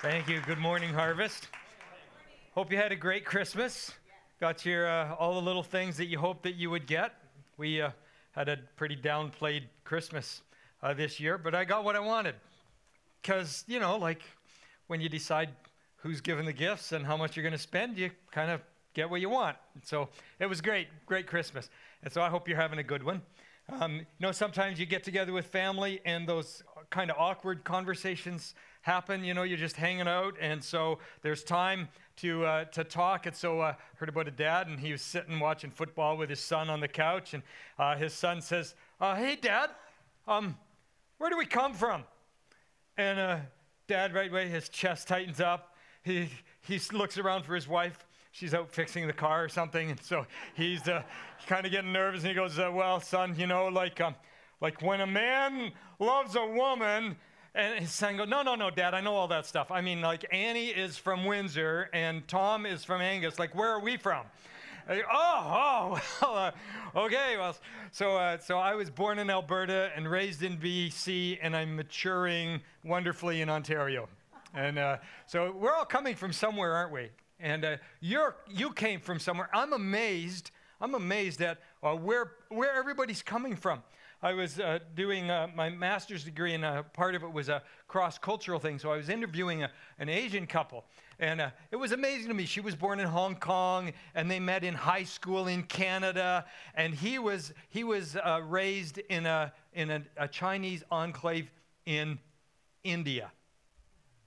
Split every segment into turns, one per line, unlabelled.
Thank you. Good morning, Harvest. Hope you had a great Christmas. Got your uh, all the little things that you hoped that you would get. We uh, had a pretty downplayed Christmas uh, this year, but I got what I wanted. Because you know, like when you decide who's giving the gifts and how much you're going to spend, you kind of get what you want. So it was great, great Christmas. And so I hope you're having a good one. Um, you know, sometimes you get together with family and those kind of awkward conversations happen. You know, you're just hanging out, and so there's time to uh, to talk. And so I uh, heard about a dad, and he was sitting watching football with his son on the couch, and uh, his son says, uh, "Hey, Dad, um, where do we come from?" And uh, Dad, right away, his chest tightens up. He he looks around for his wife. She's out fixing the car or something, and so he's uh, kind of getting nervous. And he goes, "Well, son, you know, like um, like when a man loves a woman." And his son goes, No, no, no, Dad, I know all that stuff. I mean, like, Annie is from Windsor and Tom is from Angus. Like, where are we from? Like, oh, oh, well, uh, okay. Well, so, uh, so I was born in Alberta and raised in BC, and I'm maturing wonderfully in Ontario. And uh, so we're all coming from somewhere, aren't we? And uh, you're, you came from somewhere. I'm amazed. I'm amazed at uh, where, where everybody's coming from. I was uh, doing uh, my master's degree, and uh, part of it was a cross cultural thing. So I was interviewing a, an Asian couple, and uh, it was amazing to me. She was born in Hong Kong, and they met in high school in Canada, and he was, he was uh, raised in, a, in a, a Chinese enclave in India.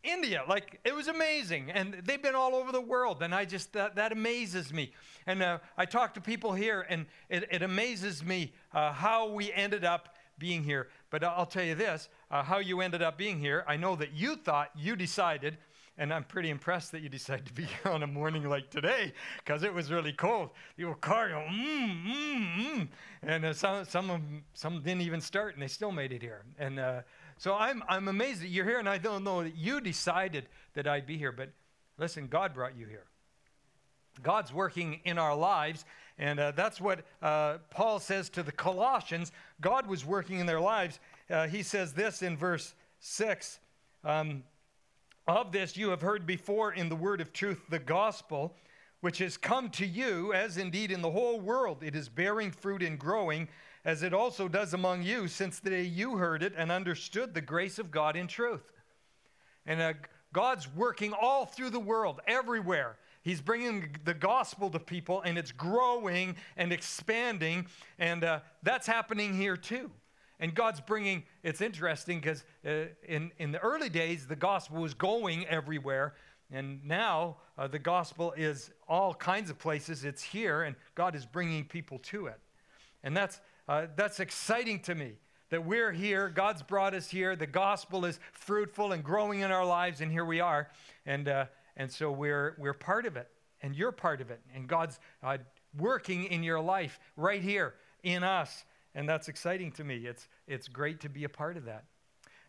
India. Like, it was amazing. And they've been all over the world. And I just, that, that amazes me. And uh, I talk to people here, and it, it amazes me uh, how we ended up being here. But I'll tell you this uh, how you ended up being here. I know that you thought, you decided, and I'm pretty impressed that you decided to be here on a morning like today because it was really cold. You were car, you mmm, mm, mm. And uh, some, some, of them, some didn't even start, and they still made it here. And uh, so I'm, I'm amazed that you're here, and I don't know that you decided that I'd be here, but listen, God brought you here. God's working in our lives, and uh, that's what uh, Paul says to the Colossians. God was working in their lives. Uh, he says this in verse 6 um, Of this you have heard before in the word of truth, the gospel, which has come to you, as indeed in the whole world it is bearing fruit and growing as it also does among you, since the day you heard it and understood the grace of God in truth. And uh, God's working all through the world, everywhere. He's bringing the gospel to people, and it's growing and expanding, and uh, that's happening here too. And God's bringing, it's interesting because uh, in, in the early days, the gospel was going everywhere. And now uh, the gospel is all kinds of places. It's here, and God is bringing people to it. And that's, uh, that's exciting to me that we're here. God's brought us here. The gospel is fruitful and growing in our lives, and here we are. And, uh, and so we're, we're part of it, and you're part of it. And God's uh, working in your life right here in us. And that's exciting to me. It's, it's great to be a part of that.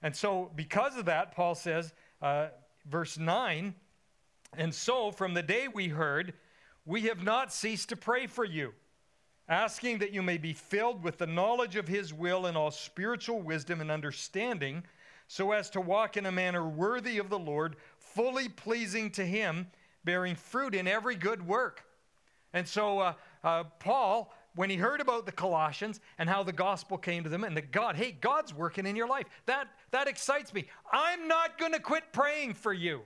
And so, because of that, Paul says, uh, verse 9, and so from the day we heard, we have not ceased to pray for you asking that you may be filled with the knowledge of his will and all spiritual wisdom and understanding, so as to walk in a manner worthy of the Lord, fully pleasing to him, bearing fruit in every good work. And so, uh, uh, Paul, when he heard about the Colossians and how the gospel came to them and that God, hey, God's working in your life, that, that excites me. I'm not going to quit praying for you.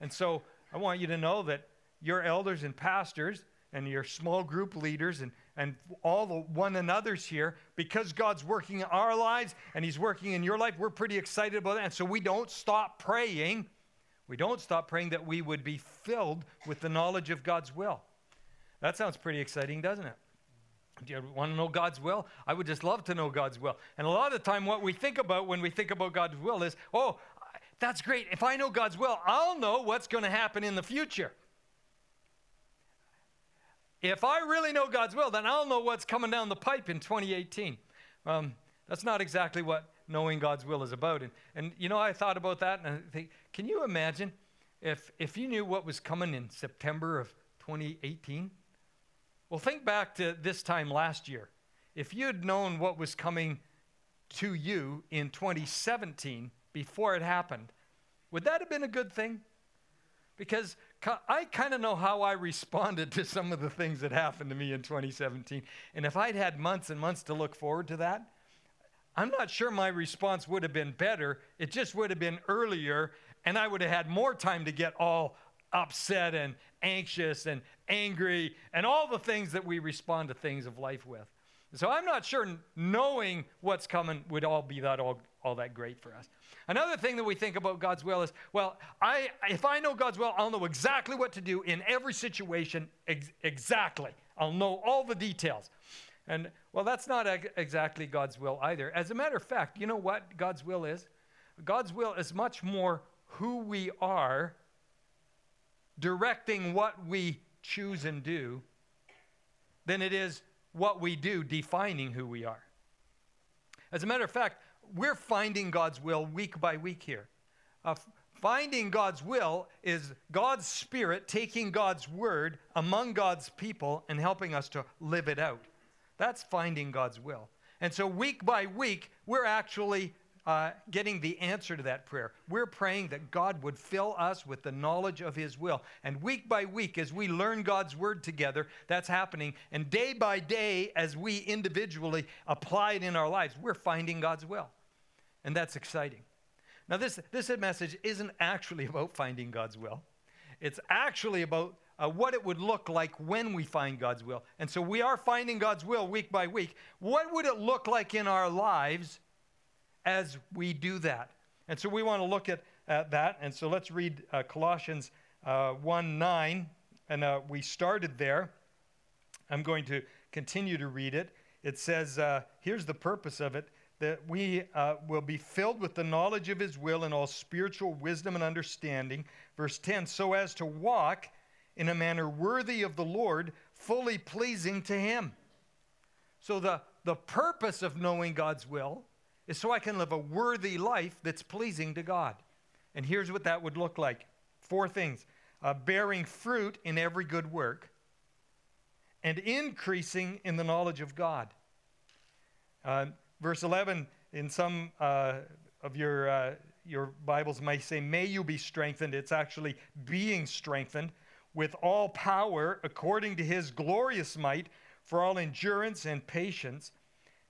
And so, I want you to know that your elders and pastors and your small group leaders and and all the one another's here because God's working in our lives and He's working in your life. We're pretty excited about that. And so we don't stop praying. We don't stop praying that we would be filled with the knowledge of God's will. That sounds pretty exciting, doesn't it? Do you want to know God's will? I would just love to know God's will. And a lot of the time, what we think about when we think about God's will is, oh, that's great. If I know God's will, I'll know what's going to happen in the future. If I really know God's will, then I'll know what's coming down the pipe in 2018. Um, that's not exactly what knowing God's will is about. And, and you know, I thought about that and I think, can you imagine if, if you knew what was coming in September of 2018? Well, think back to this time last year. If you had known what was coming to you in 2017 before it happened, would that have been a good thing? Because I kind of know how I responded to some of the things that happened to me in 2017. And if I'd had months and months to look forward to that, I'm not sure my response would have been better. It just would have been earlier, and I would have had more time to get all upset and anxious and angry and all the things that we respond to things of life with. So I'm not sure knowing what's coming would all be that all, all that great for us. Another thing that we think about God's will is, well, I, if I know God's will, I'll know exactly what to do in every situation ex- exactly. I'll know all the details. And well, that's not ag- exactly God's will either. As a matter of fact, you know what God's will is? God's will is much more who we are, directing what we choose and do, than it is what we do defining who we are. As a matter of fact, we're finding God's will week by week here. Uh, finding God's will is God's Spirit taking God's word among God's people and helping us to live it out. That's finding God's will. And so, week by week, we're actually uh, getting the answer to that prayer. We're praying that God would fill us with the knowledge of His will. And week by week, as we learn God's word together, that's happening. And day by day, as we individually apply it in our lives, we're finding God's will. And that's exciting. Now, this, this message isn't actually about finding God's will, it's actually about uh, what it would look like when we find God's will. And so we are finding God's will week by week. What would it look like in our lives as we do that? And so we want to look at, at that. And so let's read uh, Colossians uh, 1 9. And uh, we started there. I'm going to continue to read it. It says, uh, here's the purpose of it that we uh, will be filled with the knowledge of his will and all spiritual wisdom and understanding. Verse 10 so as to walk in a manner worthy of the Lord, fully pleasing to Him. So, the, the purpose of knowing God's will is so I can live a worthy life that's pleasing to God. And here's what that would look like four things uh, bearing fruit in every good work, and increasing in the knowledge of God. Uh, verse 11, in some uh, of your, uh, your Bibles, might say, May you be strengthened. It's actually being strengthened with all power according to his glorious might for all endurance and patience.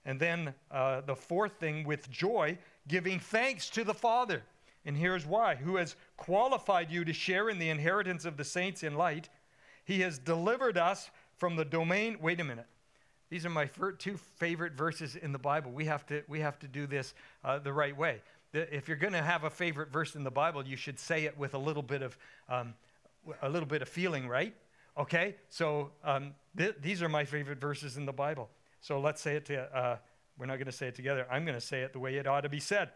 And then uh, the fourth thing, with joy, giving thanks to the Father. And here's why who has qualified you to share in the inheritance of the saints in light. He has delivered us from the domain. Wait a minute. These are my two favorite verses in the Bible. We have to, we have to do this uh, the right way. If you're going to have a favorite verse in the Bible, you should say it with a little bit of um, a little bit of feeling, right? Okay, so um, th- these are my favorite verses in the Bible. So let's say it to, uh, we're not going to say it together. I'm going to say it the way it ought to be said.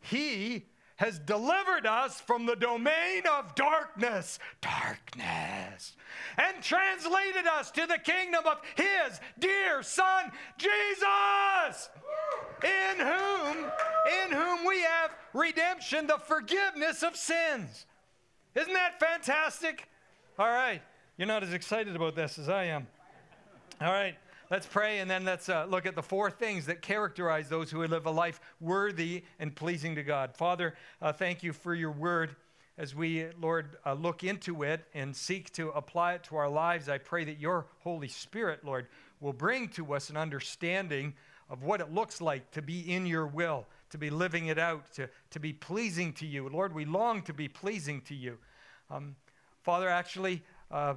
He has delivered us from the domain of darkness, darkness, and translated us to the kingdom of his dear son, Jesus, in whom, in whom we have redemption, the forgiveness of sins. Isn't that fantastic? All right. You're not as excited about this as I am. All right. Let's pray and then let's uh, look at the four things that characterize those who live a life worthy and pleasing to God. Father, uh, thank you for your word. As we, Lord, uh, look into it and seek to apply it to our lives, I pray that your Holy Spirit, Lord, will bring to us an understanding of what it looks like to be in your will, to be living it out, to, to be pleasing to you. Lord, we long to be pleasing to you. Um, Father, actually, uh,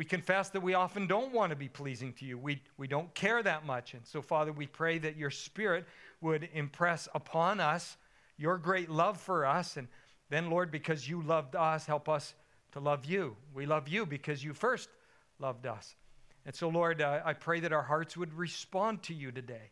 we confess that we often don't want to be pleasing to you. We, we don't care that much. And so, Father, we pray that your Spirit would impress upon us your great love for us. And then, Lord, because you loved us, help us to love you. We love you because you first loved us. And so, Lord, uh, I pray that our hearts would respond to you today.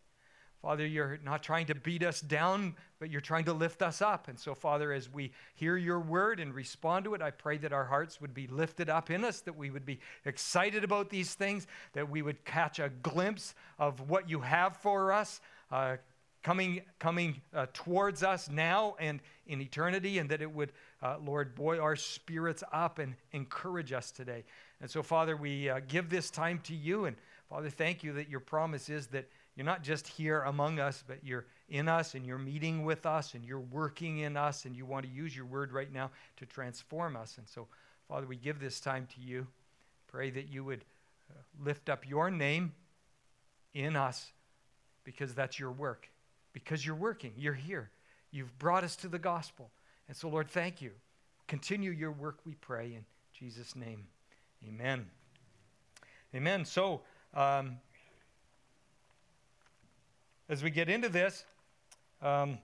Father, you're not trying to beat us down, but you're trying to lift us up. And so, Father, as we hear your word and respond to it, I pray that our hearts would be lifted up in us, that we would be excited about these things, that we would catch a glimpse of what you have for us. Uh, coming, coming uh, towards us now and in eternity, and that it would, uh, Lord, buoy our spirits up and encourage us today. And so, Father, we uh, give this time to you. And Father, thank you that your promise is that you're not just here among us, but you're in us and you're meeting with us and you're working in us and you want to use your word right now to transform us. And so, Father, we give this time to you. Pray that you would uh, lift up your name in us because that's your work. Because you're working, you're here. You've brought us to the gospel. And so, Lord, thank you. Continue your work, we pray, in Jesus' name. Amen. Amen. So, um, as we get into this, um,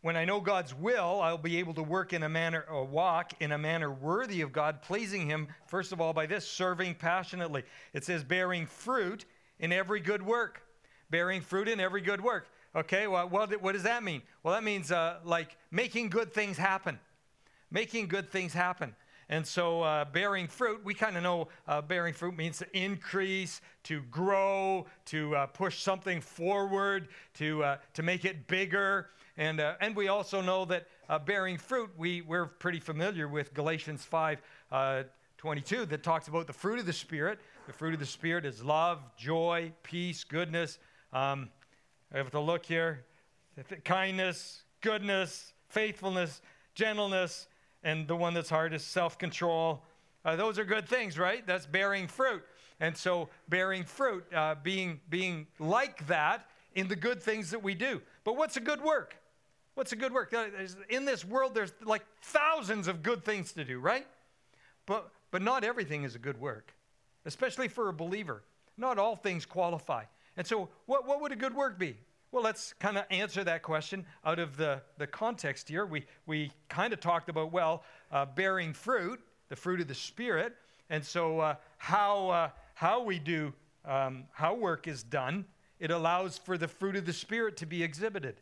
when I know God's will, I'll be able to work in a manner or walk in a manner worthy of God, pleasing Him, first of all, by this serving passionately. It says, bearing fruit in every good work. Bearing fruit in every good work. Okay, well, what, what does that mean? Well, that means uh, like making good things happen. Making good things happen. And so, uh, bearing fruit, we kind of know uh, bearing fruit means to increase, to grow, to uh, push something forward, to, uh, to make it bigger. And, uh, and we also know that uh, bearing fruit, we, we're pretty familiar with Galatians 5 22 that talks about the fruit of the Spirit. The fruit of the Spirit is love, joy, peace, goodness. Um, I have to look here kindness, goodness, faithfulness, gentleness and the one that's hard is self control. Uh, those are good things, right? That's bearing fruit. And so, bearing fruit, uh, being, being like that in the good things that we do. But what's a good work? What's a good work? In this world, there's like thousands of good things to do, right? But, but not everything is a good work, especially for a believer. Not all things qualify. And so, what, what would a good work be? Well, let's kind of answer that question out of the, the context here. We, we kind of talked about, well, uh, bearing fruit, the fruit of the Spirit. And so, uh, how, uh, how we do, um, how work is done, it allows for the fruit of the Spirit to be exhibited.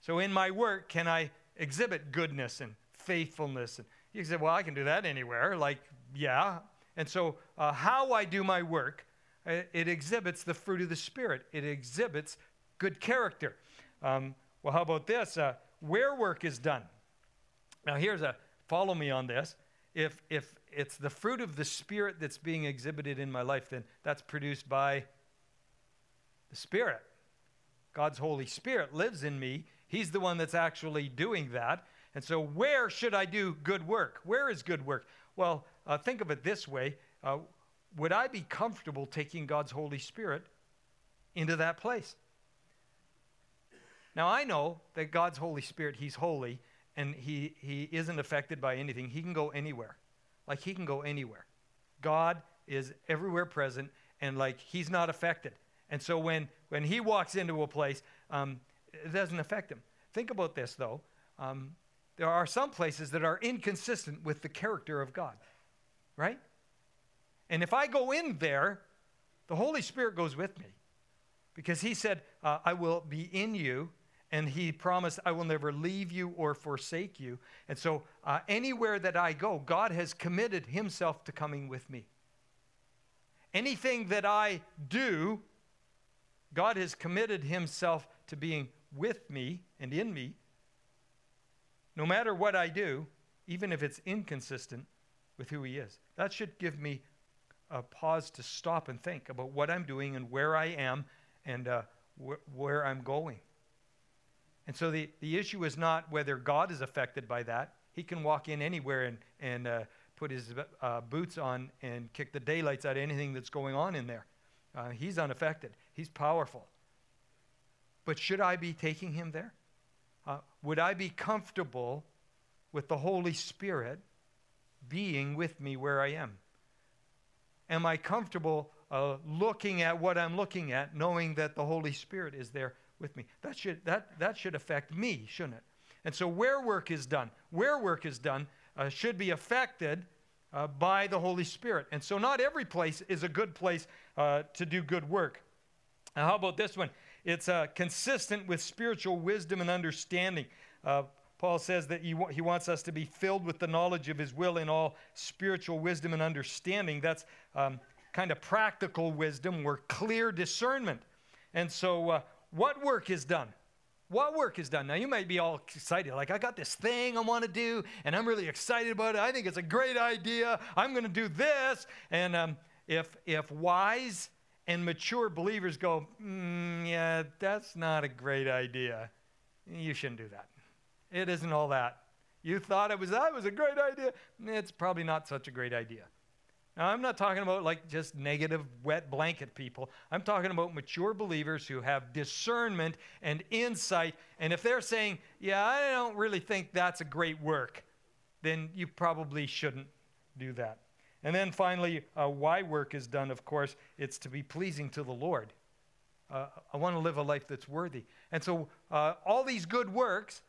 So, in my work, can I exhibit goodness and faithfulness? And you say, well, I can do that anywhere. Like, yeah. And so, uh, how I do my work, uh, it exhibits the fruit of the Spirit. It exhibits good character. Um, well, how about this? Uh, where work is done. Now, here's a follow me on this. If, if it's the fruit of the Spirit that's being exhibited in my life, then that's produced by the Spirit. God's Holy Spirit lives in me. He's the one that's actually doing that. And so, where should I do good work? Where is good work? Well, uh, think of it this way uh, Would I be comfortable taking God's Holy Spirit into that place? Now, I know that God's Holy Spirit, He's holy, and he, he isn't affected by anything. He can go anywhere. Like, He can go anywhere. God is everywhere present, and like, He's not affected. And so when, when He walks into a place, um, it doesn't affect Him. Think about this, though. Um, there are some places that are inconsistent with the character of God, right? And if I go in there, the Holy Spirit goes with me because He said, uh, I will be in you and he promised, I will never leave you or forsake you. And so, uh, anywhere that I go, God has committed himself to coming with me. Anything that I do, God has committed himself to being with me and in me. No matter what I do, even if it's inconsistent with who he is. That should give me a pause to stop and think about what I'm doing and where I am and uh, wh- where I'm going. And so the, the issue is not whether God is affected by that. He can walk in anywhere and, and uh, put his uh, boots on and kick the daylights out of anything that's going on in there. Uh, he's unaffected, he's powerful. But should I be taking him there? Uh, would I be comfortable with the Holy Spirit being with me where I am? Am I comfortable uh, looking at what I'm looking at, knowing that the Holy Spirit is there with me. That should, that, that should affect me, shouldn't it? And so, where work is done, where work is done, uh, should be affected uh, by the Holy Spirit. And so, not every place is a good place uh, to do good work. Now, how about this one? It's uh, consistent with spiritual wisdom and understanding. Uh, Paul says that he, wa- he wants us to be filled with the knowledge of his will in all spiritual wisdom and understanding. That's um, kind of practical wisdom or clear discernment. And so, uh, what work is done? What work is done? Now, you might be all excited, like, I got this thing I want to do, and I'm really excited about it. I think it's a great idea. I'm going to do this. And um, if, if wise and mature believers go, mm, yeah, that's not a great idea. You shouldn't do that. It isn't all that. You thought it was that was a great idea. It's probably not such a great idea. Now, I'm not talking about like just negative, wet blanket people. I'm talking about mature believers who have discernment and insight. And if they're saying, yeah, I don't really think that's a great work, then you probably shouldn't do that. And then finally, uh, why work is done, of course, it's to be pleasing to the Lord. Uh, I want to live a life that's worthy. And so, uh, all these good works,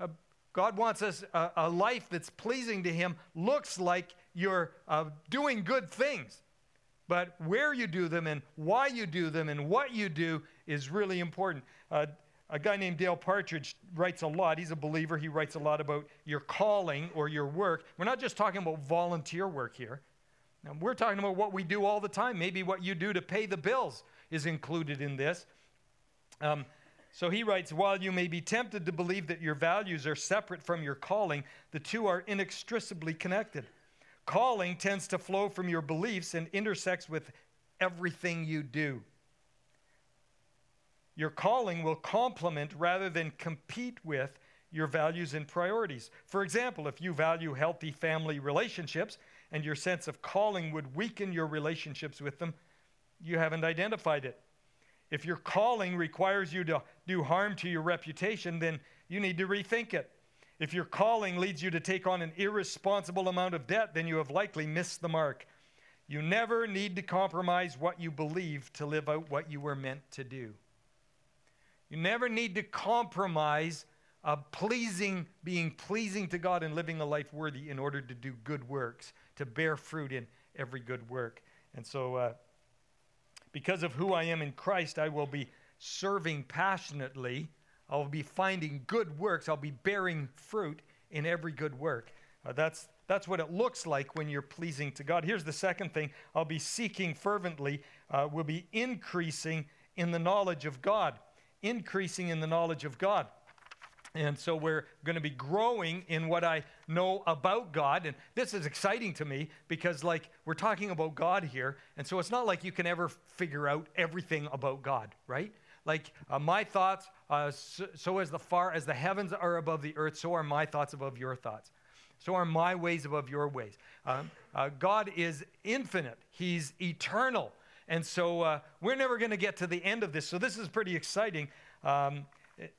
uh, God wants us a, a, life that's pleasing to Him, looks like you're uh, doing good things. But where you do them and why you do them and what you do is really important. Uh, a guy named Dale Partridge writes a lot. He's a believer. He writes a lot about your calling or your work. We're not just talking about volunteer work here. Now, we're talking about what we do all the time. Maybe what you do to pay the bills is included in this. Um, so he writes While you may be tempted to believe that your values are separate from your calling, the two are inextricably connected. Calling tends to flow from your beliefs and intersects with everything you do. Your calling will complement rather than compete with your values and priorities. For example, if you value healthy family relationships and your sense of calling would weaken your relationships with them, you haven't identified it. If your calling requires you to do harm to your reputation, then you need to rethink it. If your calling leads you to take on an irresponsible amount of debt, then you have likely missed the mark. You never need to compromise what you believe to live out what you were meant to do. You never need to compromise pleasing, being pleasing to God and living a life worthy in order to do good works, to bear fruit in every good work. And so, uh, because of who I am in Christ, I will be serving passionately. I'll be finding good works. I'll be bearing fruit in every good work. Uh, that's, that's what it looks like when you're pleasing to God. Here's the second thing I'll be seeking fervently, uh, will be increasing in the knowledge of God. Increasing in the knowledge of God. And so we're going to be growing in what I know about God. And this is exciting to me because, like, we're talking about God here. And so it's not like you can ever figure out everything about God, right? Like, uh, my thoughts, uh, so, so, as the far as the heavens are above the earth, so are my thoughts above your thoughts. So are my ways above your ways. Um, uh, God is infinite, He's eternal. And so uh, we're never going to get to the end of this. So this is pretty exciting. Um,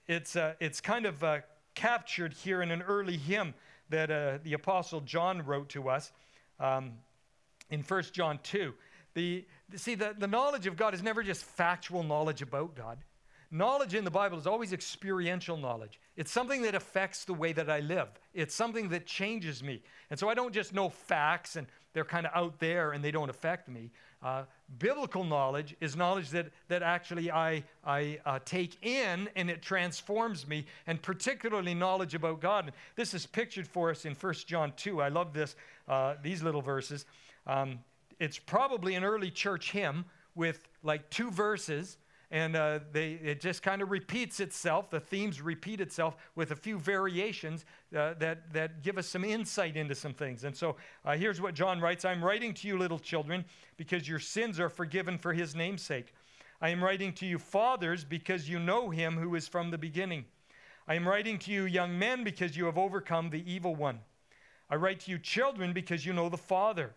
it's, uh, it's kind of uh, captured here in an early hymn that the Apostle John wrote to us um, in 1 John 2. The, see, the, the knowledge of God is never just factual knowledge about God. Knowledge in the Bible is always experiential knowledge. It's something that affects the way that I live. It's something that changes me. And so I don't just know facts and they're kind of out there and they don't affect me. Uh, biblical knowledge is knowledge that, that actually I, I uh, take in and it transforms me, and particularly knowledge about God. And This is pictured for us in 1 John 2. I love this, uh, these little verses. Um, it's probably an early church hymn with like two verses and uh, they, it just kind of repeats itself. The themes repeat itself with a few variations uh, that, that give us some insight into some things. And so uh, here's what John writes I'm writing to you, little children, because your sins are forgiven for his name's sake. I am writing to you, fathers, because you know him who is from the beginning. I am writing to you, young men, because you have overcome the evil one. I write to you, children, because you know the Father.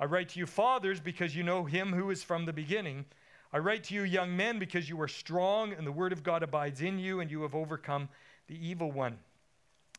I write to you, fathers, because you know him who is from the beginning. I write to you, young men, because you are strong and the word of God abides in you and you have overcome the evil one.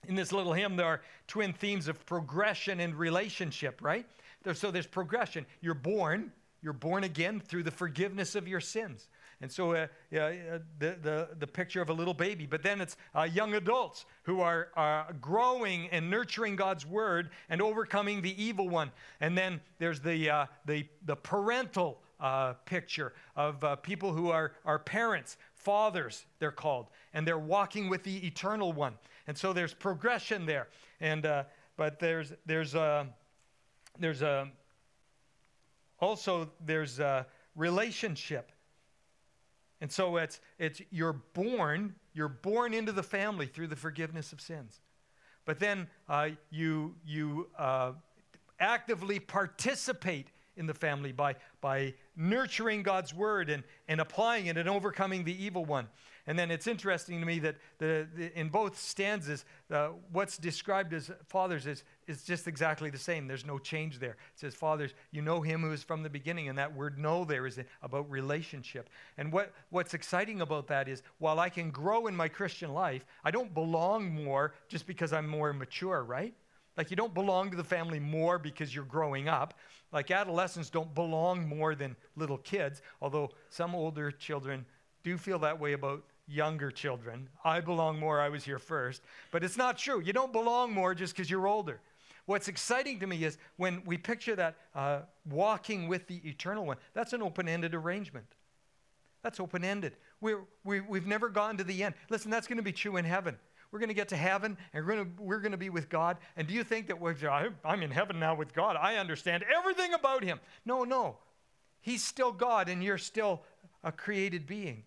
In this little hymn, there are twin themes of progression and relationship, right? so there's progression. You're born, you're born again through the forgiveness of your sins. And so uh, uh, the, the, the picture of a little baby. But then it's uh, young adults who are, are growing and nurturing God's word and overcoming the evil one. And then there's the, uh, the, the parental uh, picture of uh, people who are, are parents, fathers, they're called, and they're walking with the eternal one. And so there's progression there. And, but there's, there's, a, there's a, also there's a relationship. And so it's, it's you're born, you're born into the family through the forgiveness of sins. But then uh, you, you uh, actively participate in the family by, by nurturing God's word and, and applying it and overcoming the evil one. And then it's interesting to me that the, the in both stanzas, uh, what's described as fathers is, is just exactly the same. There's no change there. It says, Fathers, you know him who is from the beginning. And that word know there is about relationship. And what, what's exciting about that is while I can grow in my Christian life, I don't belong more just because I'm more mature, right? Like you don't belong to the family more because you're growing up. Like adolescents don't belong more than little kids, although some older children do feel that way about younger children. I belong more, I was here first. But it's not true. You don't belong more just because you're older. What's exciting to me is when we picture that uh, walking with the eternal one, that's an open ended arrangement. That's open ended. we we, we've never gone to the end. Listen, that's going to be true in heaven. We're going to get to heaven and we're going to, we're going to be with God. And do you think that we're, I'm in heaven now with God? I understand everything about Him. No, no. He's still God and you're still a created being.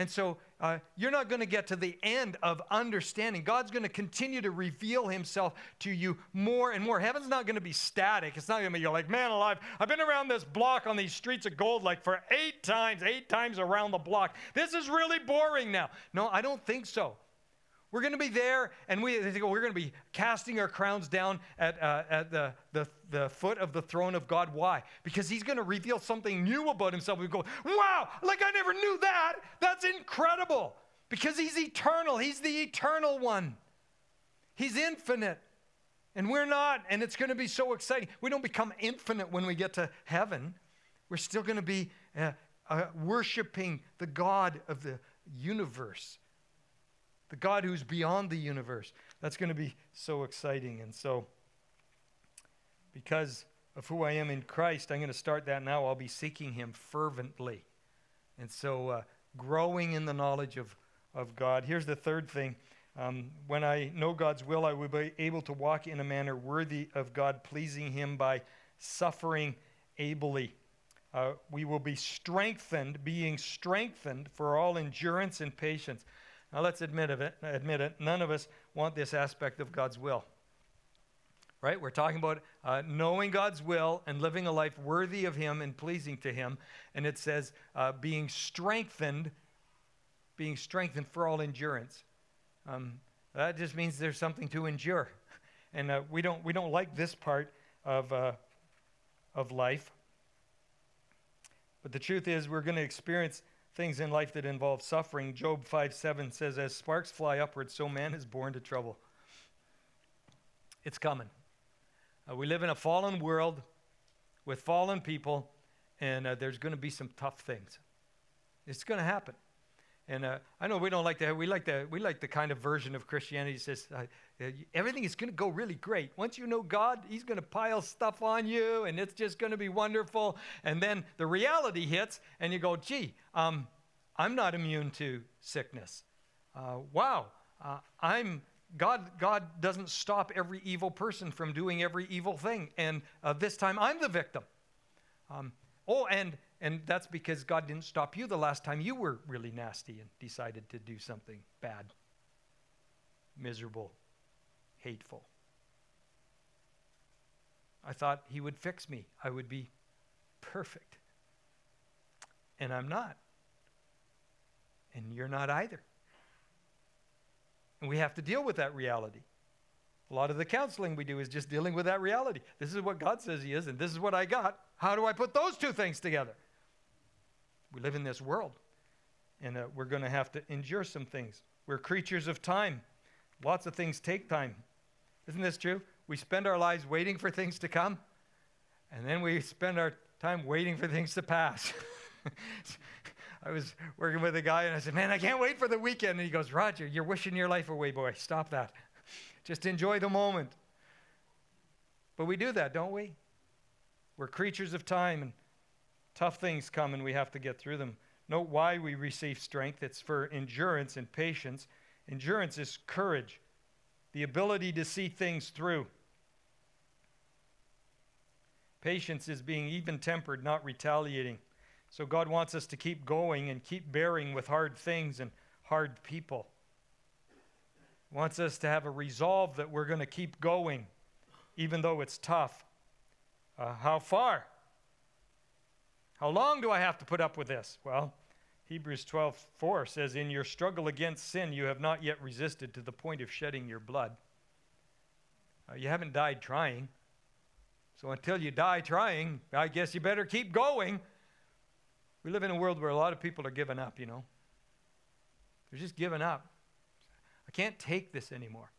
And so uh, you're not going to get to the end of understanding. God's going to continue to reveal himself to you more and more. Heaven's not going to be static. It's not going to be you're like, man alive, I've been around this block on these streets of gold like for eight times, eight times around the block. This is really boring now. No, I don't think so. We're going to be there, and we, we're going to be casting our crowns down at, uh, at the, the, the foot of the throne of God. Why? Because He's going to reveal something new about Himself. We go, wow, like I never knew that. That's incredible. Because He's eternal, He's the eternal one, He's infinite. And we're not, and it's going to be so exciting. We don't become infinite when we get to heaven. We're still going to be uh, uh, worshiping the God of the universe the God who's beyond the universe. That's going to be so exciting. And so, because of who I am in Christ, I'm going to start that now. I'll be seeking Him fervently. And so, uh, growing in the knowledge of, of God. Here's the third thing. Um, when I know God's will, I will be able to walk in a manner worthy of God, pleasing Him by suffering ably. Uh, we will be strengthened, being strengthened for all endurance and patience. Now let's admit of it, admit it. None of us want this aspect of God's will. Right? We're talking about uh, knowing God's will and living a life worthy of Him and pleasing to Him. And it says uh, being strengthened, being strengthened for all endurance. Um, that just means there's something to endure. And uh, we, don't, we don't like this part of, uh, of life. But the truth is, we're going to experience things in life that involve suffering. Job 5 7 says, As sparks fly upward, so man is born to trouble. It's coming. Uh, we live in a fallen world with fallen people, and uh, there's going to be some tough things. It's going to happen. And uh, I know we don't like that. We like the we like the kind of version of Christianity that says uh, everything is going to go really great. Once you know God, He's going to pile stuff on you, and it's just going to be wonderful. And then the reality hits, and you go, "Gee, um, I'm not immune to sickness. Uh, wow, uh, I'm God. God doesn't stop every evil person from doing every evil thing, and uh, this time I'm the victim. Um, oh, and and that's because God didn't stop you the last time you were really nasty and decided to do something bad, miserable, hateful. I thought He would fix me, I would be perfect. And I'm not. And you're not either. And we have to deal with that reality. A lot of the counseling we do is just dealing with that reality. This is what God says He is, and this is what I got. How do I put those two things together? We live in this world, and uh, we're going to have to endure some things. We're creatures of time. Lots of things take time. Isn't this true? We spend our lives waiting for things to come, and then we spend our time waiting for things to pass. I was working with a guy, and I said, Man, I can't wait for the weekend. And he goes, Roger, you're wishing your life away, boy. Stop that. Just enjoy the moment. But we do that, don't we? We're creatures of time, and Tough things come and we have to get through them. Note why we receive strength. It's for endurance and patience. Endurance is courage, the ability to see things through. Patience is being even tempered, not retaliating. So God wants us to keep going and keep bearing with hard things and hard people. He wants us to have a resolve that we're going to keep going, even though it's tough. Uh, how far? How long do I have to put up with this? Well, Hebrews 12 4 says, In your struggle against sin, you have not yet resisted to the point of shedding your blood. Uh, you haven't died trying. So until you die trying, I guess you better keep going. We live in a world where a lot of people are giving up, you know. They're just giving up. I can't take this anymore.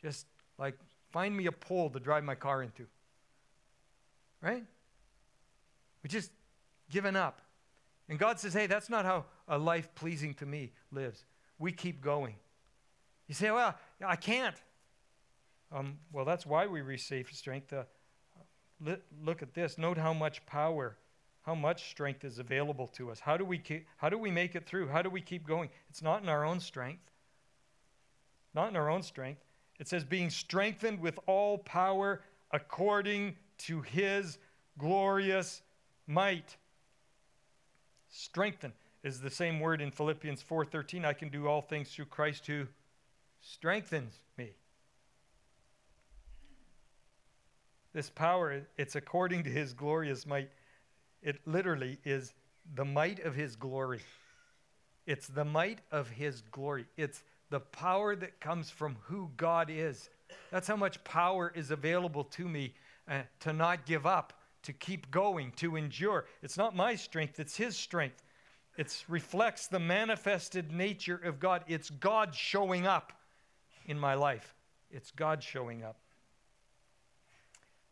Just like find me a pole to drive my car into. Right? We just given up. And God says, hey, that's not how a life pleasing to me lives. We keep going. You say, well, I can't. Um, well, that's why we receive strength. Uh, look at this. Note how much power, how much strength is available to us. How do we how do we make it through? How do we keep going? It's not in our own strength. Not in our own strength. It says being strengthened with all power according to his glorious might. Strengthen is the same word in Philippians 4:13. I can do all things through Christ who strengthens me. This power, it's according to his glorious might. It literally is the might of his glory. It's the might of his glory. It's the power that comes from who God is. That's how much power is available to me uh, to not give up to keep going, to endure. It's not my strength, it's His strength. It reflects the manifested nature of God. It's God showing up in my life. It's God showing up.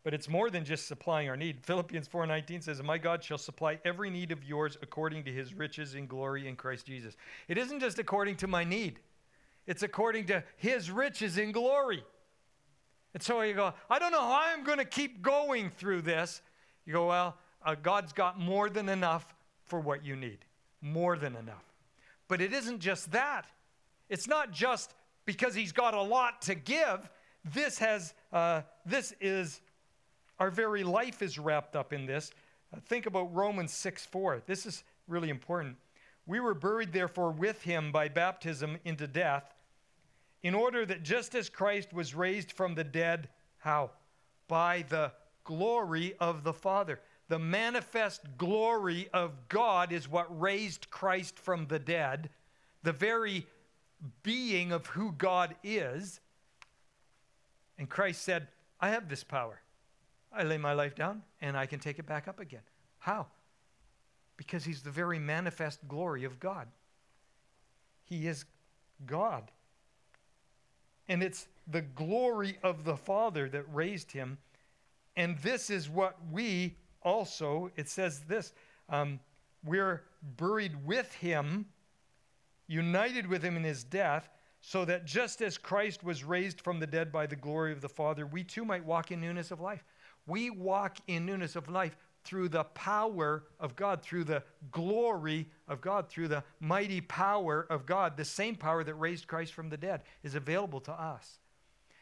But it's more than just supplying our need. Philippians 4:19 says, "My God shall supply every need of yours according to his riches in glory in Christ Jesus." It isn't just according to my need. It's according to his riches in glory. And so you go, I don't know how I'm going to keep going through this. You go, well, uh, God's got more than enough for what you need. More than enough. But it isn't just that. It's not just because He's got a lot to give. This has, uh, this is, our very life is wrapped up in this. Uh, think about Romans 6 4. This is really important. We were buried, therefore, with Him by baptism into death, in order that just as Christ was raised from the dead, how? By the glory of the Father. The manifest glory of God is what raised Christ from the dead, the very being of who God is. And Christ said, I have this power. I lay my life down and I can take it back up again. How? Because he's the very manifest glory of God. He is God. And it's the glory of the Father that raised him and this is what we also, it says this um, we're buried with him, united with him in his death, so that just as Christ was raised from the dead by the glory of the Father, we too might walk in newness of life. We walk in newness of life through the power of God, through the glory of God, through the mighty power of God. The same power that raised Christ from the dead is available to us.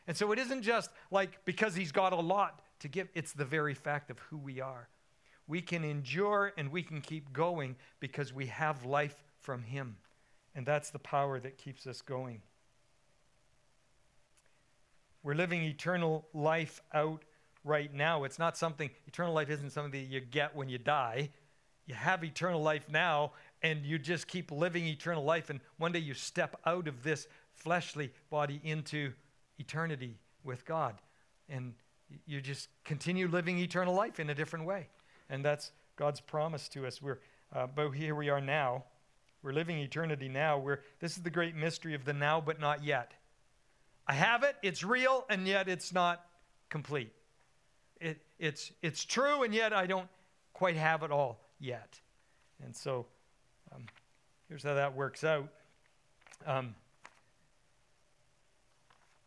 And so it isn't just like because he's got a lot to give. It's the very fact of who we are. We can endure and we can keep going because we have life from Him. And that's the power that keeps us going. We're living eternal life out right now. It's not something, eternal life isn't something that you get when you die. You have eternal life now, and you just keep living eternal life. And one day you step out of this fleshly body into eternity with God. And you just continue living eternal life in a different way. And that's God's promise to us. We're, uh, but here we are now. We're living eternity now. We're, this is the great mystery of the now but not yet. I have it, it's real, and yet it's not complete. It, it's, it's true, and yet I don't quite have it all yet. And so um, here's how that works out. Um,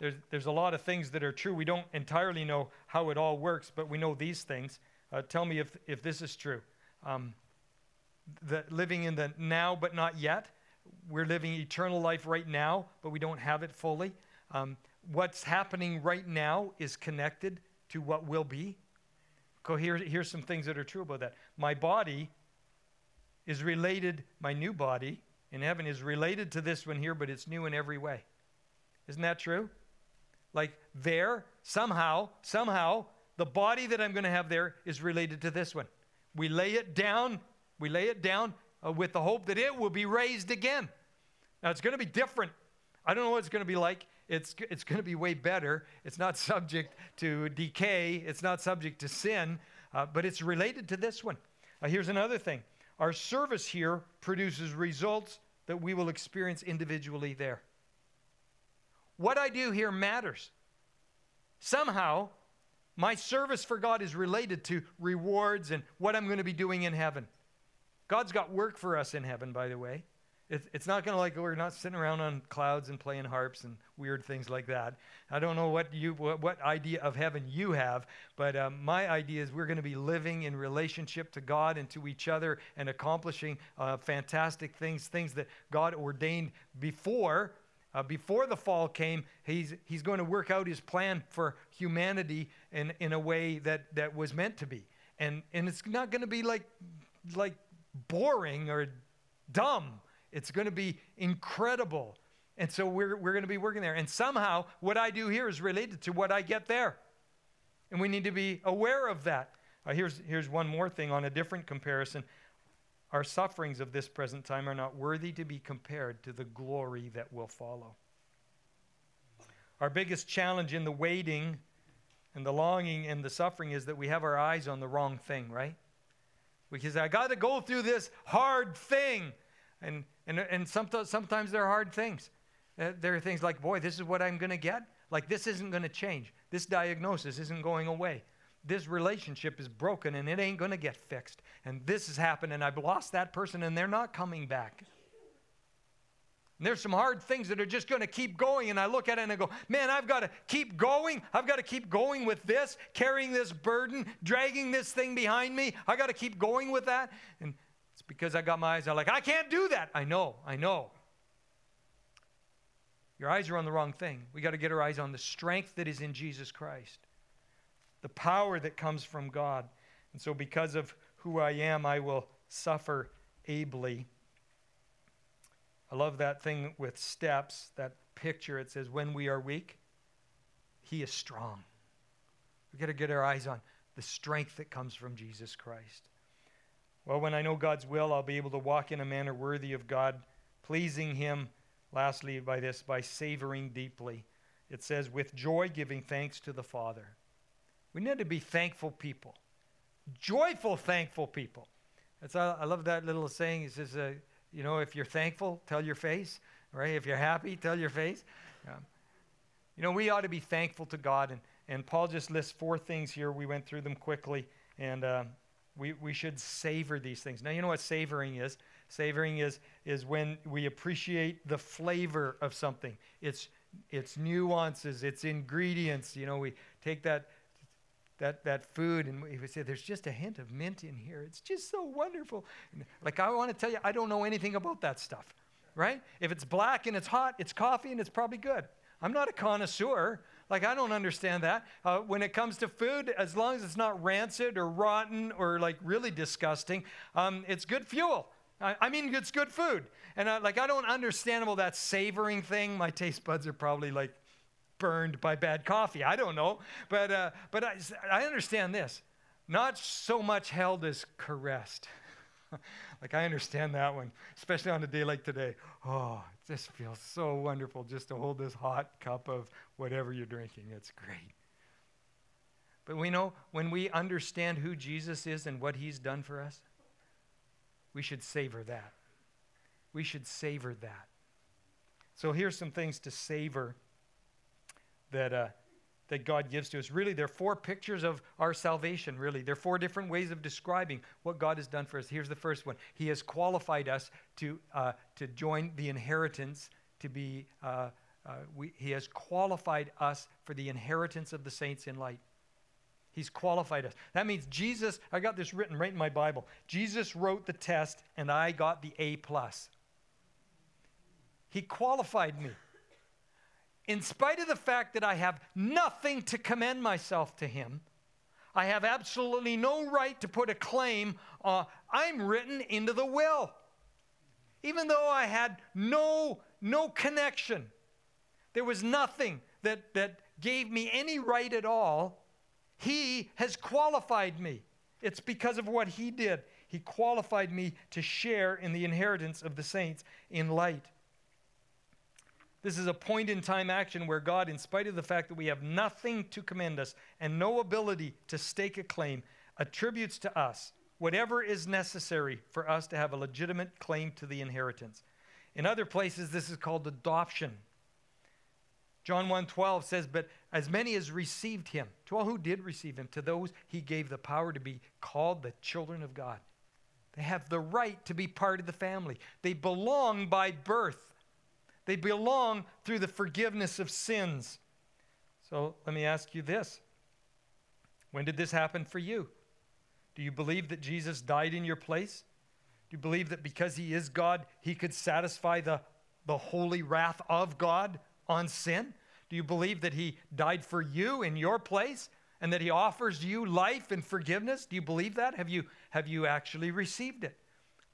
there's, there's a lot of things that are true. We don't entirely know how it all works, but we know these things. Uh, tell me if, if this is true. Um, the living in the now but not yet. We're living eternal life right now, but we don't have it fully. Um, what's happening right now is connected to what will be. So here, here's some things that are true about that. My body is related, my new body in heaven is related to this one here, but it's new in every way. Isn't that true? Like there, somehow, somehow, the body that I'm going to have there is related to this one. We lay it down We lay it down uh, with the hope that it will be raised again. Now, it's going to be different. I don't know what it's going to be like. It's, it's going to be way better. It's not subject to decay, it's not subject to sin, uh, but it's related to this one. Uh, here's another thing our service here produces results that we will experience individually there. What I do here matters. Somehow, my service for God is related to rewards and what I'm going to be doing in heaven. God's got work for us in heaven, by the way. It's not going to like we're not sitting around on clouds and playing harps and weird things like that. I don't know what you what, what idea of heaven you have, but um, my idea is we're going to be living in relationship to God and to each other and accomplishing uh, fantastic things, things that God ordained before uh, before the fall came, he's, he's going to work out his plan for humanity in, in a way that, that was meant to be. And, and it's not going to be like, like boring or dumb. It's going to be incredible. And so we're, we're going to be working there. And somehow, what I do here is related to what I get there. And we need to be aware of that. Uh, here's, here's one more thing on a different comparison. Our sufferings of this present time are not worthy to be compared to the glory that will follow. Our biggest challenge in the waiting and the longing and the suffering is that we have our eyes on the wrong thing, right? Because I got to go through this hard thing. And, and, and sometimes, sometimes they're hard things. Uh, there are things like, boy, this is what I'm going to get. Like, this isn't going to change. This diagnosis isn't going away this relationship is broken and it ain't going to get fixed. And this has happened and I've lost that person and they're not coming back. And there's some hard things that are just going to keep going. And I look at it and I go, man, I've got to keep going. I've got to keep going with this, carrying this burden, dragging this thing behind me. I got to keep going with that. And it's because I got my eyes on, like, I can't do that. I know, I know. Your eyes are on the wrong thing. We got to get our eyes on the strength that is in Jesus Christ the power that comes from God. And so, because of who I am, I will suffer ably. I love that thing with steps, that picture. It says, When we are weak, He is strong. We've got to get our eyes on the strength that comes from Jesus Christ. Well, when I know God's will, I'll be able to walk in a manner worthy of God, pleasing Him, lastly, by this, by savoring deeply. It says, with joy giving thanks to the Father. We need to be thankful people, joyful, thankful people. That's, I love that little saying. It says, uh, you know, if you're thankful, tell your face, right? If you're happy, tell your face. Yeah. You know, we ought to be thankful to God. And, and Paul just lists four things here. We went through them quickly. And uh, we, we should savor these things. Now, you know what savoring is? Savoring is, is when we appreciate the flavor of something, it's, it's nuances, it's ingredients. You know, we take that that, that food, and we would say, There's just a hint of mint in here. It's just so wonderful. Like, I want to tell you, I don't know anything about that stuff, right? If it's black and it's hot, it's coffee and it's probably good. I'm not a connoisseur. Like, I don't understand that. Uh, when it comes to food, as long as it's not rancid or rotten or like really disgusting, um, it's good fuel. I, I, mean, it's good food. And I, like, I don't understand about that savoring thing. My taste buds are probably like burned by bad coffee. I don't know. But, uh, but I, I understand this not so much held as caressed. like, I understand that one, especially on a day like today. Oh, it just feels so wonderful just to hold this hot cup of whatever you're drinking. It's great. But we know when we understand who Jesus is and what he's done for us, we should savor that. We should savor that. So here's some things to savor that, uh, that God gives to us. Really, there are four pictures of our salvation, really. There are four different ways of describing what God has done for us. Here's the first one He has qualified us to, uh, to join the inheritance, to be, uh, uh, we, He has qualified us for the inheritance of the saints in light. He's qualified us. That means Jesus, I got this written right in my Bible. Jesus wrote the test and I got the A plus. He qualified me in spite of the fact that I have nothing to commend myself to him, I have absolutely no right to put a claim. Uh, I'm written into the will. Even though I had no, no connection, there was nothing that, that gave me any right at all. He has qualified me. It's because of what he did. He qualified me to share in the inheritance of the saints in light. This is a point in time action where God, in spite of the fact that we have nothing to commend us and no ability to stake a claim, attributes to us whatever is necessary for us to have a legitimate claim to the inheritance. In other places, this is called adoption. John 1:12 says, "But as many as received him, to all who did receive him, to those he gave the power to be called the children of God." They have the right to be part of the family. They belong by birth. They belong through the forgiveness of sins. So let me ask you this When did this happen for you? Do you believe that Jesus died in your place? Do you believe that because he is God, he could satisfy the, the holy wrath of God on sin? Do you believe that he died for you in your place and that he offers you life and forgiveness? Do you believe that? Have you, have you actually received it?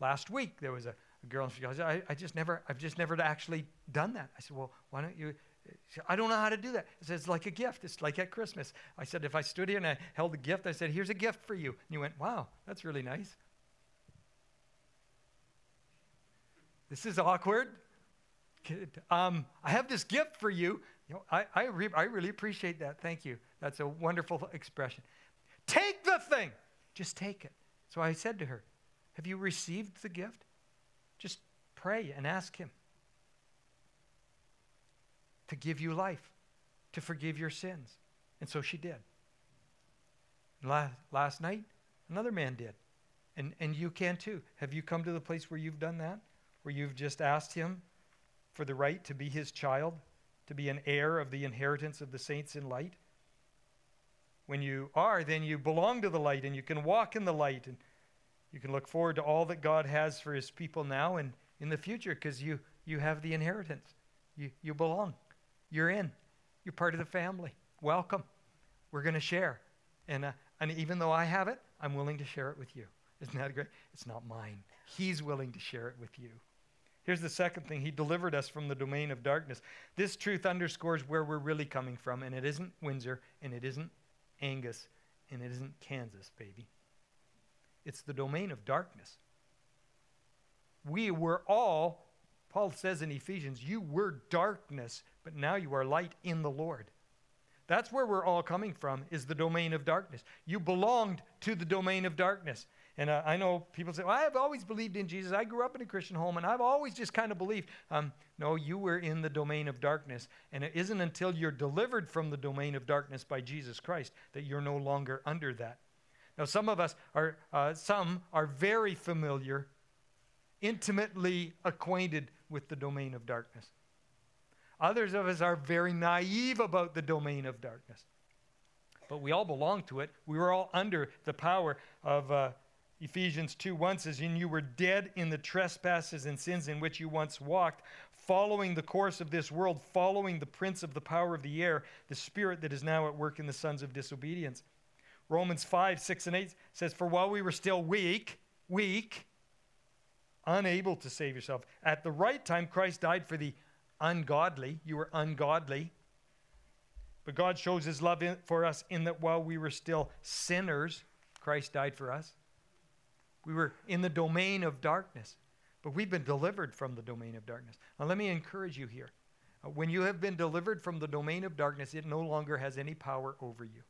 Last week there was a, a girl and she goes, I, I just never, I've just never actually done that. I said, well, why don't you? Said, I don't know how to do that. I said, it's like a gift. It's like at Christmas. I said, if I stood here and I held a gift, I said, here's a gift for you. And you went, wow, that's really nice. This is awkward. Um, I have this gift for you. you know, I, I, re- I really appreciate that. Thank you. That's a wonderful expression. Take the thing. Just take it. So I said to her, Have you received the gift? Just pray and ask Him to give you life, to forgive your sins. And so she did. Last, last night, another man did. And, and you can too. Have you come to the place where you've done that? Where you've just asked Him for the right to be His child, to be an heir of the inheritance of the saints in light? When you are, then you belong to the light and you can walk in the light and you can look forward to all that God has for his people now and in the future because you, you have the inheritance. You, you belong. You're in. You're part of the family. Welcome. We're going to share. And, uh, and even though I have it, I'm willing to share it with you. Isn't that great? It's not mine. He's willing to share it with you. Here's the second thing He delivered us from the domain of darkness. This truth underscores where we're really coming from, and it isn't Windsor, and it isn't Angus, and it isn't Kansas, baby. It's the domain of darkness. We were all, Paul says in Ephesians, you were darkness, but now you are light in the Lord. That's where we're all coming from, is the domain of darkness. You belonged to the domain of darkness. And uh, I know people say, well, I've always believed in Jesus. I grew up in a Christian home, and I've always just kind of believed. Um, no, you were in the domain of darkness. And it isn't until you're delivered from the domain of darkness by Jesus Christ that you're no longer under that. Now, some of us are, uh, some are very familiar, intimately acquainted with the domain of darkness. Others of us are very naive about the domain of darkness. But we all belong to it. We were all under the power of uh, Ephesians 2 1 says, And you were dead in the trespasses and sins in which you once walked, following the course of this world, following the prince of the power of the air, the spirit that is now at work in the sons of disobedience Romans 5, 6, and 8 says, For while we were still weak, weak, unable to save yourself, at the right time Christ died for the ungodly. You were ungodly. But God shows his love in, for us in that while we were still sinners, Christ died for us. We were in the domain of darkness, but we've been delivered from the domain of darkness. Now, let me encourage you here. Uh, when you have been delivered from the domain of darkness, it no longer has any power over you.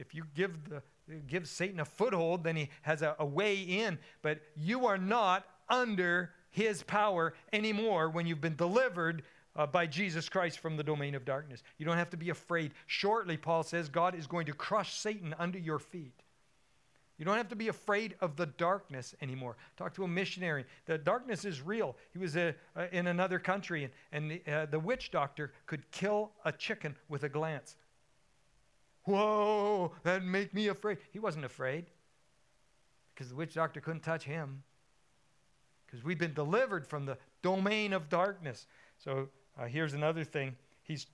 If you give, the, give Satan a foothold, then he has a, a way in. But you are not under his power anymore when you've been delivered uh, by Jesus Christ from the domain of darkness. You don't have to be afraid. Shortly, Paul says, God is going to crush Satan under your feet. You don't have to be afraid of the darkness anymore. Talk to a missionary. The darkness is real. He was a, uh, in another country, and, and the, uh, the witch doctor could kill a chicken with a glance. Whoa, that'd make me afraid. He wasn't afraid because the witch doctor couldn't touch him because we've been delivered from the domain of darkness. So uh, here's another thing. He's,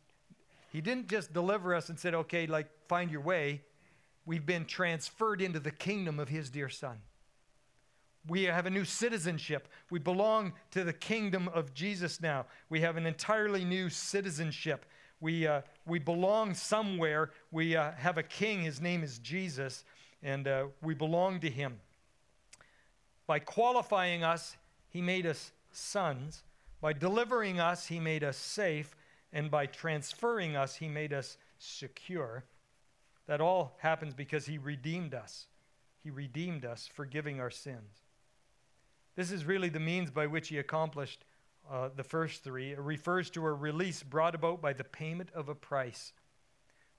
he didn't just deliver us and said, okay, like, find your way. We've been transferred into the kingdom of his dear son. We have a new citizenship. We belong to the kingdom of Jesus now. We have an entirely new citizenship. We, uh, we belong somewhere. We uh, have a king. His name is Jesus, and uh, we belong to him. By qualifying us, he made us sons. By delivering us, he made us safe. And by transferring us, he made us secure. That all happens because he redeemed us. He redeemed us, forgiving our sins. This is really the means by which he accomplished uh, the first three. Refers to a release brought about by the payment of a price.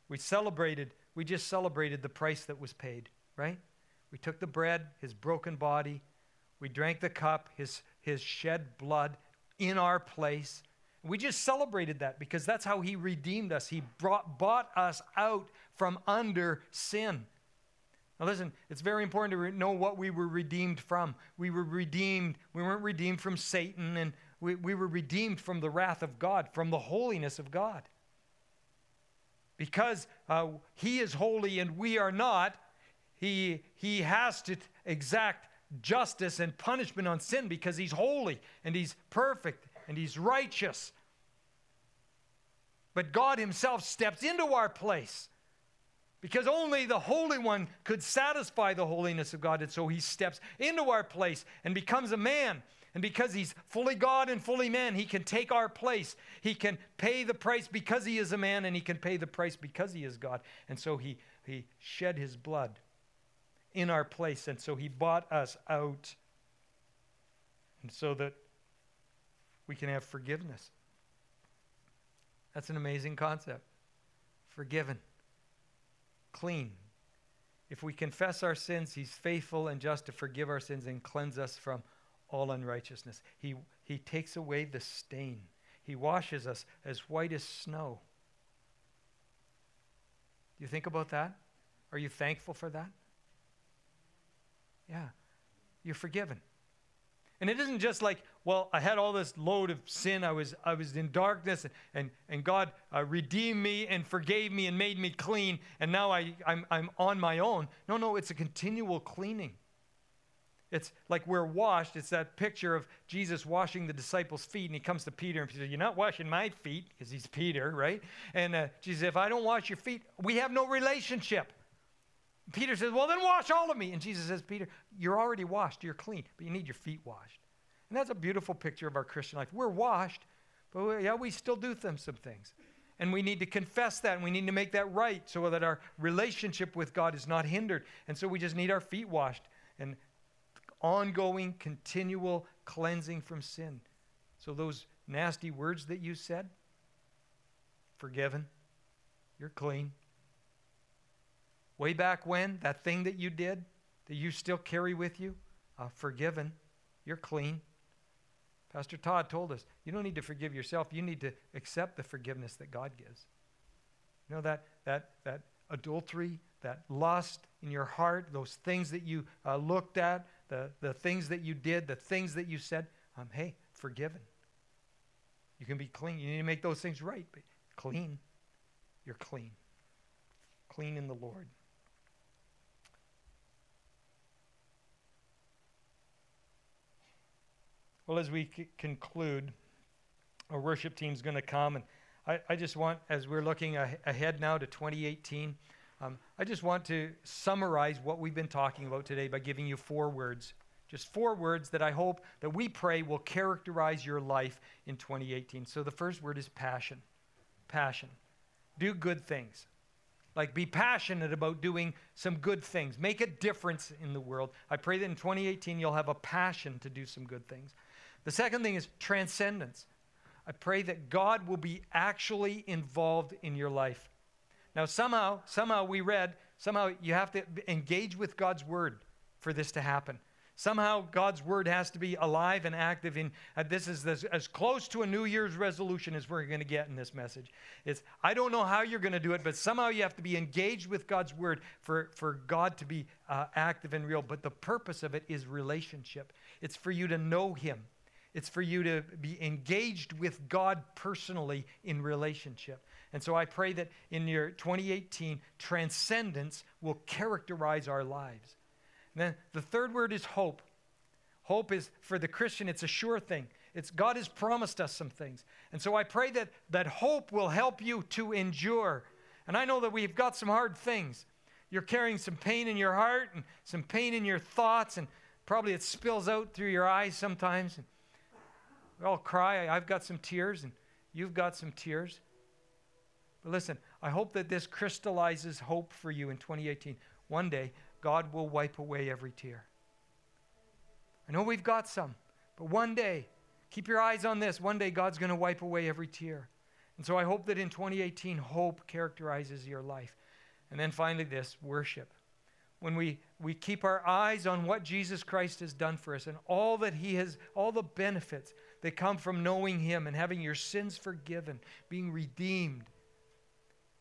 We celebrated, we just celebrated the price that was paid, right? We took the bread, his broken body, we drank the cup, his, his shed blood in our place. We just celebrated that because that's how he redeemed us. He brought, bought us out from under sin. Now, listen, it's very important to know what we were redeemed from. We were redeemed, we weren't redeemed from Satan, and we, we were redeemed from the wrath of God, from the holiness of God. Because uh, He is holy and we are not, He, he has to exact justice and punishment on sin because He's holy and He's perfect and He's righteous. But God Himself steps into our place because only the Holy One could satisfy the holiness of God. And so he steps into our place and becomes a man. And because he's fully God and fully man, he can take our place. He can pay the price because he is a man, and he can pay the price because he is God. And so he, he shed his blood in our place. And so he bought us out. And so that we can have forgiveness. That's an amazing concept. Forgiven clean. If we confess our sins, he's faithful and just to forgive our sins and cleanse us from all unrighteousness. He, he takes away the stain. He washes us as white as snow. You think about that? Are you thankful for that? Yeah. You're forgiven. And it isn't just like, well, I had all this load of sin. I was, I was in darkness, and, and, and God uh, redeemed me and forgave me and made me clean, and now I, I'm, I'm on my own. No, no, it's a continual cleaning. It's like we're washed. It's that picture of Jesus washing the disciples' feet, and he comes to Peter and he says, You're not washing my feet, because he's Peter, right? And uh, Jesus, if I don't wash your feet, we have no relationship. Peter says, Well, then wash all of me. And Jesus says, Peter, you're already washed, you're clean, but you need your feet washed. And that's a beautiful picture of our Christian life. We're washed, but we, yeah, we still do them, some things. And we need to confess that, and we need to make that right so that our relationship with God is not hindered. And so we just need our feet washed and ongoing, continual cleansing from sin. So those nasty words that you said, forgiven, you're clean. Way back when, that thing that you did that you still carry with you, uh, forgiven, you're clean. Pastor Todd told us you don't need to forgive yourself, you need to accept the forgiveness that God gives. You know that, that, that adultery, that lust in your heart, those things that you uh, looked at, the, the things that you did, the things that you said, um, hey, forgiven. You can be clean. You need to make those things right, but clean. You're clean. Clean in the Lord. Well, as we c- conclude, our worship team is going to come. And I, I, just want, as we're looking a- ahead now to 2018, um, I just want to summarize what we've been talking about today by giving you four words. Just four words that I hope that we pray will characterize your life in 2018. So the first word is passion. Passion. Do good things. Like, be passionate about doing some good things. Make a difference in the world. I pray that in 2018 you'll have a passion to do some good things. The second thing is transcendence. I pray that God will be actually involved in your life. Now, somehow, somehow we read, somehow you have to engage with God's word for this to happen. Somehow God's word has to be alive and active. In uh, this is this, as close to a New Year's resolution as we're going to get in this message. It's I don't know how you're going to do it, but somehow you have to be engaged with God's word for for God to be uh, active and real. But the purpose of it is relationship. It's for you to know Him. It's for you to be engaged with God personally in relationship. And so I pray that in your 2018, transcendence will characterize our lives. And then the third word is hope. Hope is, for the Christian, it's a sure thing. It's God has promised us some things. And so I pray that that hope will help you to endure. And I know that we've got some hard things. You're carrying some pain in your heart and some pain in your thoughts and probably it spills out through your eyes sometimes. And we all cry. I've got some tears, and you've got some tears. Listen, I hope that this crystallizes hope for you in 2018. One day, God will wipe away every tear. I know we've got some, but one day, keep your eyes on this. One day, God's going to wipe away every tear. And so I hope that in 2018, hope characterizes your life. And then finally, this worship. When we, we keep our eyes on what Jesus Christ has done for us and all that He has, all the benefits that come from knowing Him and having your sins forgiven, being redeemed,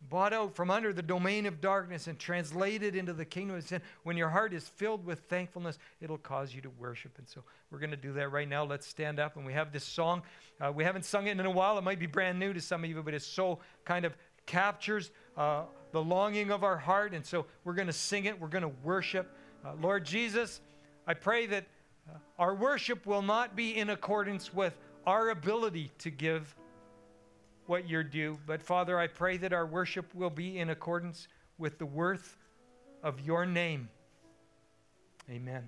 bought out from under the domain of darkness and translated into the kingdom of sin, when your heart is filled with thankfulness, it'll cause you to worship. And so we're going to do that right now. Let's stand up. And we have this song. Uh, we haven't sung it in a while. It might be brand new to some of you, but it so kind of captures uh, the longing of our heart. And so we're going to sing it. We're going to worship. Uh, Lord Jesus, I pray that uh, our worship will not be in accordance with our ability to give what you're due. But Father, I pray that our worship will be in accordance with the worth of your name. Amen.